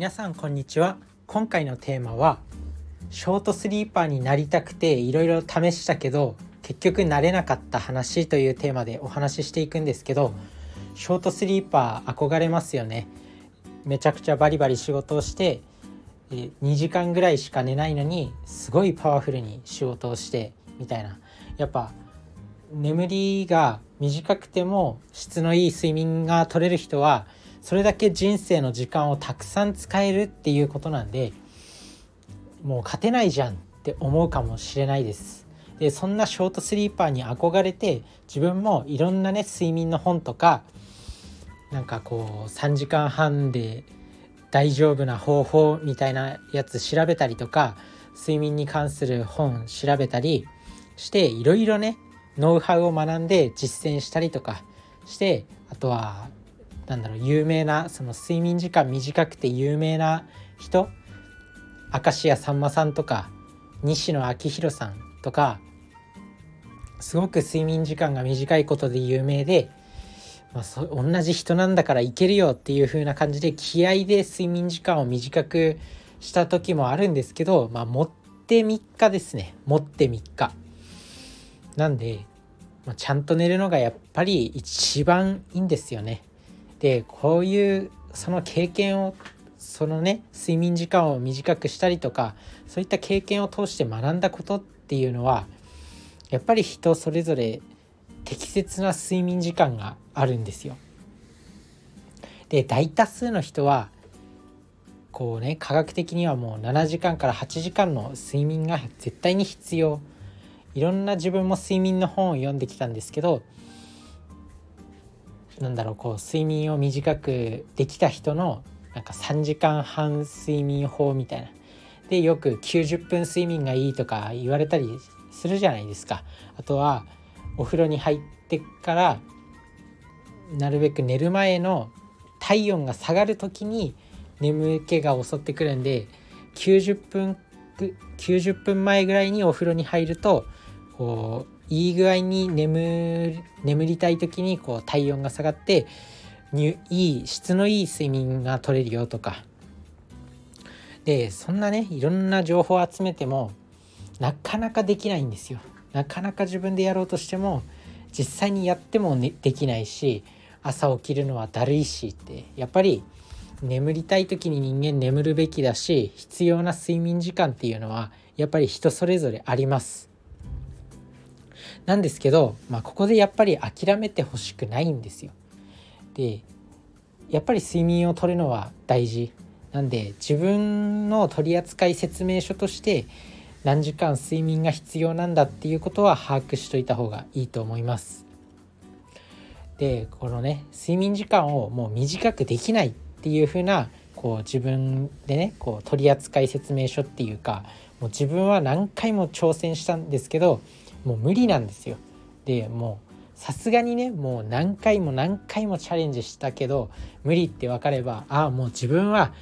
皆さんこんにちは。今回のテーマはショートスリーパーになりたくていろいろ試したけど結局なれなかった話というテーマでお話ししていくんですけどショートスリーパー憧れますよね。めちゃくちゃバリバリ仕事をして2時間ぐらいしか寝ないのにすごいパワフルに仕事をしてみたいな。やっぱ眠りが短くても質のいい睡眠が取れる人はそれだけ人生の時間をたくさん使えるっていうことなんでもう勝てないじゃんって思うかもしれないです。でそんなショートスリーパーに憧れて自分もいろんなね睡眠の本とかなんかこう3時間半で大丈夫な方法みたいなやつ調べたりとか睡眠に関する本調べたりしていろいろねノウハウを学んで実践したりとかしてあとはなんだろう有名なその睡眠時間短くて有名な人明石家さんまさんとか西野昭弘さんとかすごく睡眠時間が短いことで有名で、まあ、そ同じ人なんだからいけるよっていう風な感じで気合で睡眠時間を短くした時もあるんですけど、まあ、持って3日ですね持って3日。なんで、まあ、ちゃんと寝るのがやっぱり一番いいんですよね。でこういうその経験をそのね睡眠時間を短くしたりとかそういった経験を通して学んだことっていうのはやっぱり人それぞれ適切な睡眠時間があるんですよ。で大多数の人はこうね科学的にはもう7時間から8時間の睡眠が絶対に必要いろんな自分も睡眠の本を読んできたんですけどなんだろうこう睡眠を短くできた人のなんか3時間半睡眠法みたいな。でよく90分睡眠がいいとか言われたりするじゃないですか。あとはお風呂に入ってからなるべく寝る前の体温が下がる時に眠気が襲ってくるんで90分90分前ぐらいにお風呂に入るとこういい具合に眠眠りたい時にこう体温が下がっていい質のいい睡眠が取れるよとか。でそんなねいろんな情報を集めてもなかなかできないんですよ。なかなか自分でやろうとしても実際にやっても、ね、できないし朝起きるのはだるいしって。やっぱり眠りたい時に人間眠るべきだし必要な睡眠時間っていうのはやっぱり人それぞれあります。なんですけど、まあ、ここでやっぱり諦めてほしくないんですよ。でやっぱり睡眠をとるのは大事なんで自分の取扱説明書として何時間睡眠が必要なんだっていうことは把握しといた方がいいと思います。でこのね睡眠時間をもう短くできないっていう風なこう自分でねこう取扱説明書っていうかもう自分は何回も挑戦したんですけどもう無理なんですよ。でもうさすがにねもう何回も何回もチャレンジしたけど無理って分かればああもう自分は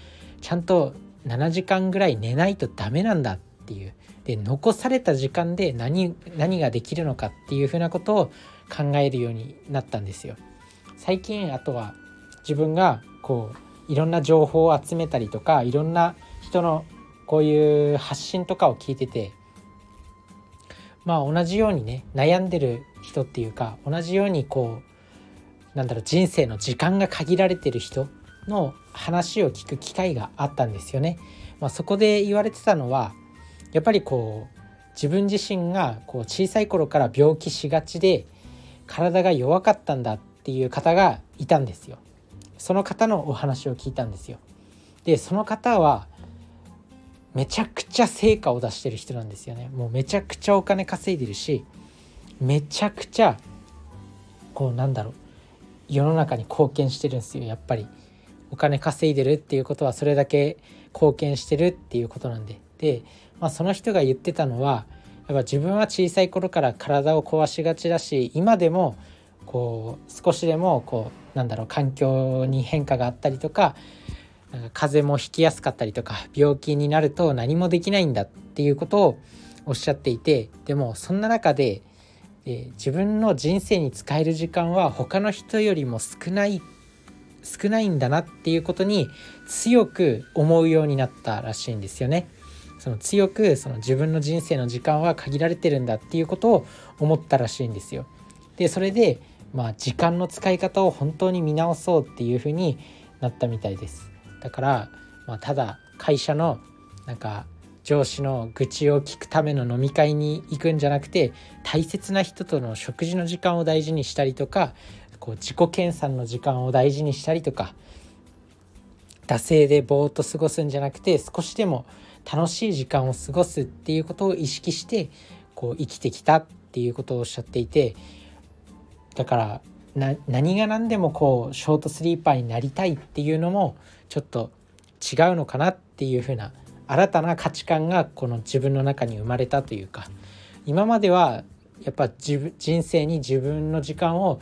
ちゃんと7時間ぐらい寝ないとダメなんだっていうで残された時間で何何ができるのかっていうふうなことを考えるようになったんですよ。最近あとは自分がこういろんな情報を集めたりとかいろんな人のこういう発信とかを聞いててまあ同じようにね悩んでる人っていうか同じようにこうなんだろう人生の時間が限られてる人の話を聞く機会があったんですよね。まあ、そこで言われてたのはやっぱりこう自分自身がこう小さい頃から病気しがちで体が弱かったんだっていう方がいたんですよ。その方のお話を聞いたんですよ。でその方はめちゃくちゃ成果を出してる人なんですよね。もうめちゃくちゃお金稼いでるしめちゃくちゃこうなんだろう世の中に貢献してるんですよやっぱり。お金稼いでるっていうことはそれだけ貢献してるっていうことなんで。で、まあ、その人が言ってたのはやっぱ自分は小さい頃から体を壊しがちだし今でもこう少しでもこうなんだろう環境に変化があったりとか風邪もひきやすかったりとか病気になると何もできないんだっていうことをおっしゃっていてでもそんな中でで自分の人生に使える時間は他の人よりも少ない少ないんだなっていうことに強く思うようになったらしいんですよね。その強くその自分の人生の時間は限られてるんだっていうことを思ったらしいんですよ。でそれでまあ時間の使い方を本当に見直そうっていうふうになったみたいです。だから、まあ、ただ会社のなんか上司の愚痴を聞くための飲み会に行くんじゃなくて大切な人との食事の時間を大事にしたりとかこう自己研鑽の時間を大事にしたりとか惰性でぼーっと過ごすんじゃなくて少しでも楽しい時間を過ごすっていうことを意識してこう生きてきたっていうことをおっしゃっていてだからな何が何でもこうショートスリーパーになりたいっていうのもちょっと違うのかなっていう風な新たな価値観がこの自分の中に生まれたというか今まではやっぱ自分人生に自分の時間を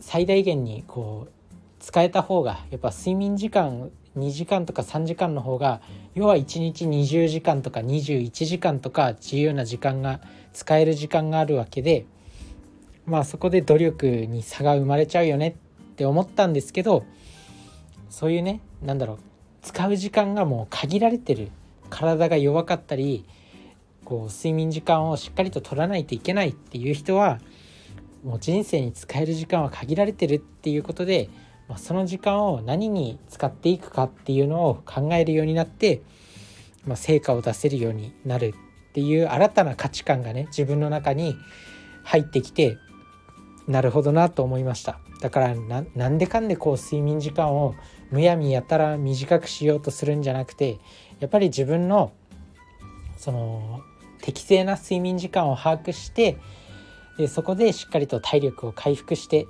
最大限にこう使えた方がやっぱ睡眠時間2時間とか3時間の方が要は1日20時間とか21時間とか自由な時間が使える時間があるわけでまあそこで努力に差が生まれちゃうよねって思ったんですけどそういうね何だろう使う時間がもう限られてる。体が弱かったりこう睡眠時間をしっかりと取らないといけないっていう人はもう人生に使える時間は限られてるっていうことでまあ、その時間を何に使っていくかっていうのを考えるようになって、まあ、成果を出せるようになるっていう新たな価値観がね自分の中に入ってきてなるほどなと思いましただからなんでかんでこう睡眠時間をむやみやたら短くしようとするんじゃなくてやっぱり自分のその適正な睡眠時間を把握してでそこでしっかりと体力を回復して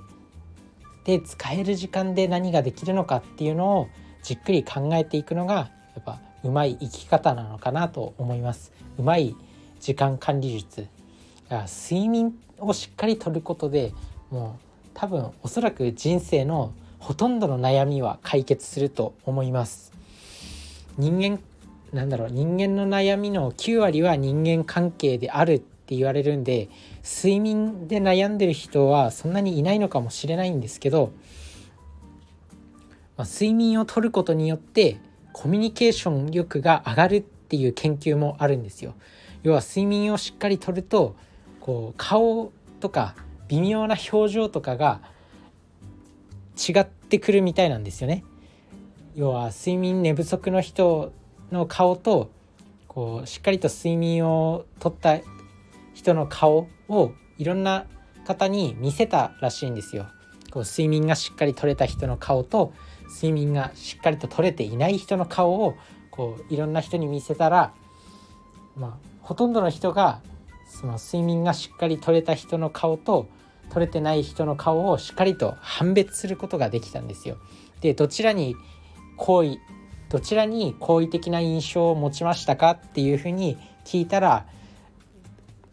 で使える時間で何ができるのかっていうのをじっくり考えていくのがやっぱうまい生き方なのかなと思います。うまい時間管理術睡眠をしっかりとることでもう多分おそらく人生のほとんどの悩みは解決すると思います人間なんだろう人間の悩みの9割は人間関係であるって言われるんで睡眠で悩んでる人はそんなにいないのかもしれないんですけど、まあ、睡眠をとることによってコミュニケーション力が上がるっていう研究もあるんですよ。要は睡眠をしっかりとるとこう顔とか微妙な表情とかが違ってくるみたいなんですよね。要は睡眠寝不足の人の顔とこうしっかりと睡眠をとった人の顔をいろんな方に見せたらしいんですよ。こう睡眠がしっかり取れた人の顔と睡眠がしっかりと取れていない人の顔をこういろんな人に見せたら、まあ、ほとんどの人がその睡眠がしっかり取れた人の顔と取れてない人の顔をしっかりと判別することができたんですよ。でどちらに好意どちらに好意的な印象を持ちましたかっていうふうに聞いたら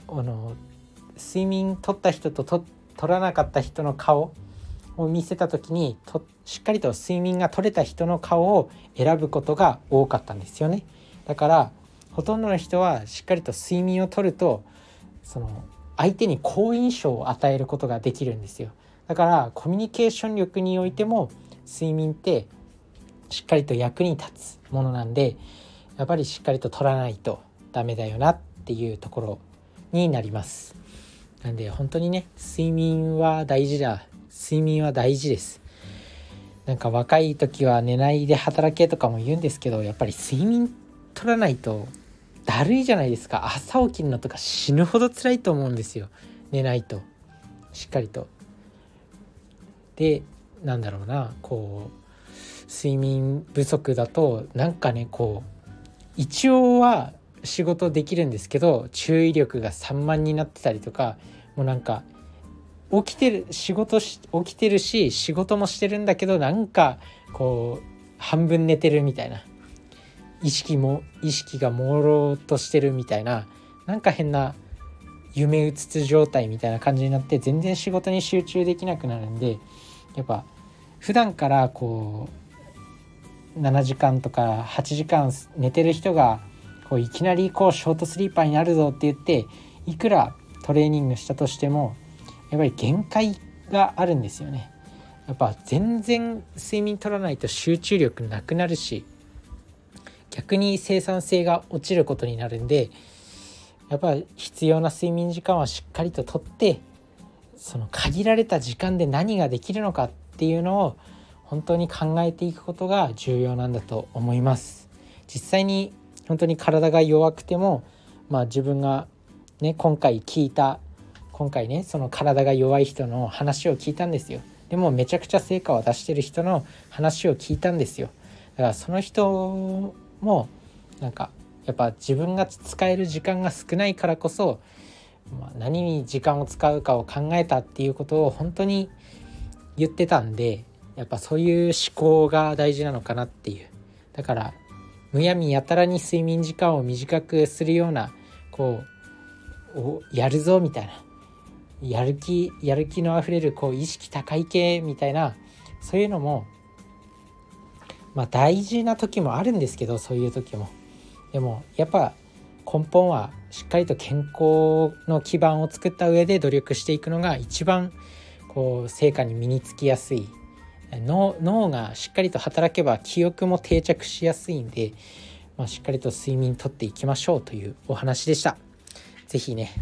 あの睡眠取った人とと取らなかった人の顔を見せた時にとしっかりと睡眠が取れた人の顔を選ぶことが多かったんですよねだからほとんどの人はしっかりと睡眠をとるとその相手に好印象を与えることができるんですよ。だからコミュニケーション力においても睡眠ってしっかりと役に立つものなんでやっぱりしっかりと取らないとダメだよなっていうところになります。なんで本当にね睡眠は大事だ。睡眠は大事です。なんか若い時は寝ないで働けとかも言うんですけどやっぱり睡眠取らないとだるいじゃないですか。朝起きるのとか死ぬほど辛いと思うんですよ。寝ないと。しっかりと。でなんだろうな。こう睡眠不足だとなんかねこう一応は仕事できるんですけど注意力が散漫になってたりとかもうなんか起きてる仕事し起きてるし仕事もしてるんだけどなんかこう半分寝てるみたいな。意識も意識が朦朧としてるみたいななんか変な夢うつつ状態みたいな感じになって全然仕事に集中できなくなるんでやっぱ普段からこう7時間とか8時間寝てる人がこういきなりこうショートスリーパーになるぞって言っていくらトレーニングしたとしてもやっぱり限界があるんですよね。やっぱ全然睡眠取らないと集中力なくなるし逆に生産性が落ちることになるんでやっぱ必要な睡眠時間はしっかりととってその限られた時間で何ができるのかっていうのを本当に考えていくことが重要なんだと思います。実際に本当に体が弱くてもまあ自分がね今回聞いた今回ねその体が弱い人の話を聞いたんですよ。でもめちゃくちゃ成果を出してる人の話を聞いたんですよ。だからその人もなんかやっぱ自分が使える時間が少ないからこそ、まあ、何に時間を使うかを考えたっていうことを本当に言ってたんでやっぱそういう思考が大事なのかなっていう。だからむやみやたらに睡眠時間を短くするようなこうやるぞみたいな。やる気やる気のあふれるこう意識高い系みたいなそういうのもまあ大事な時もあるんですけどそういう時もでもやっぱ根本はしっかりと健康の基盤を作った上で努力していくのが一番こう成果に身につきやすい脳がしっかりと働けば記憶も定着しやすいんで、まあ、しっかりと睡眠とっていきましょうというお話でした。是非ね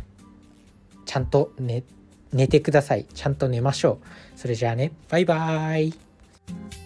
ちゃんと寝寝てください。ちゃんと寝ましょう。それじゃあね、バイバーイ。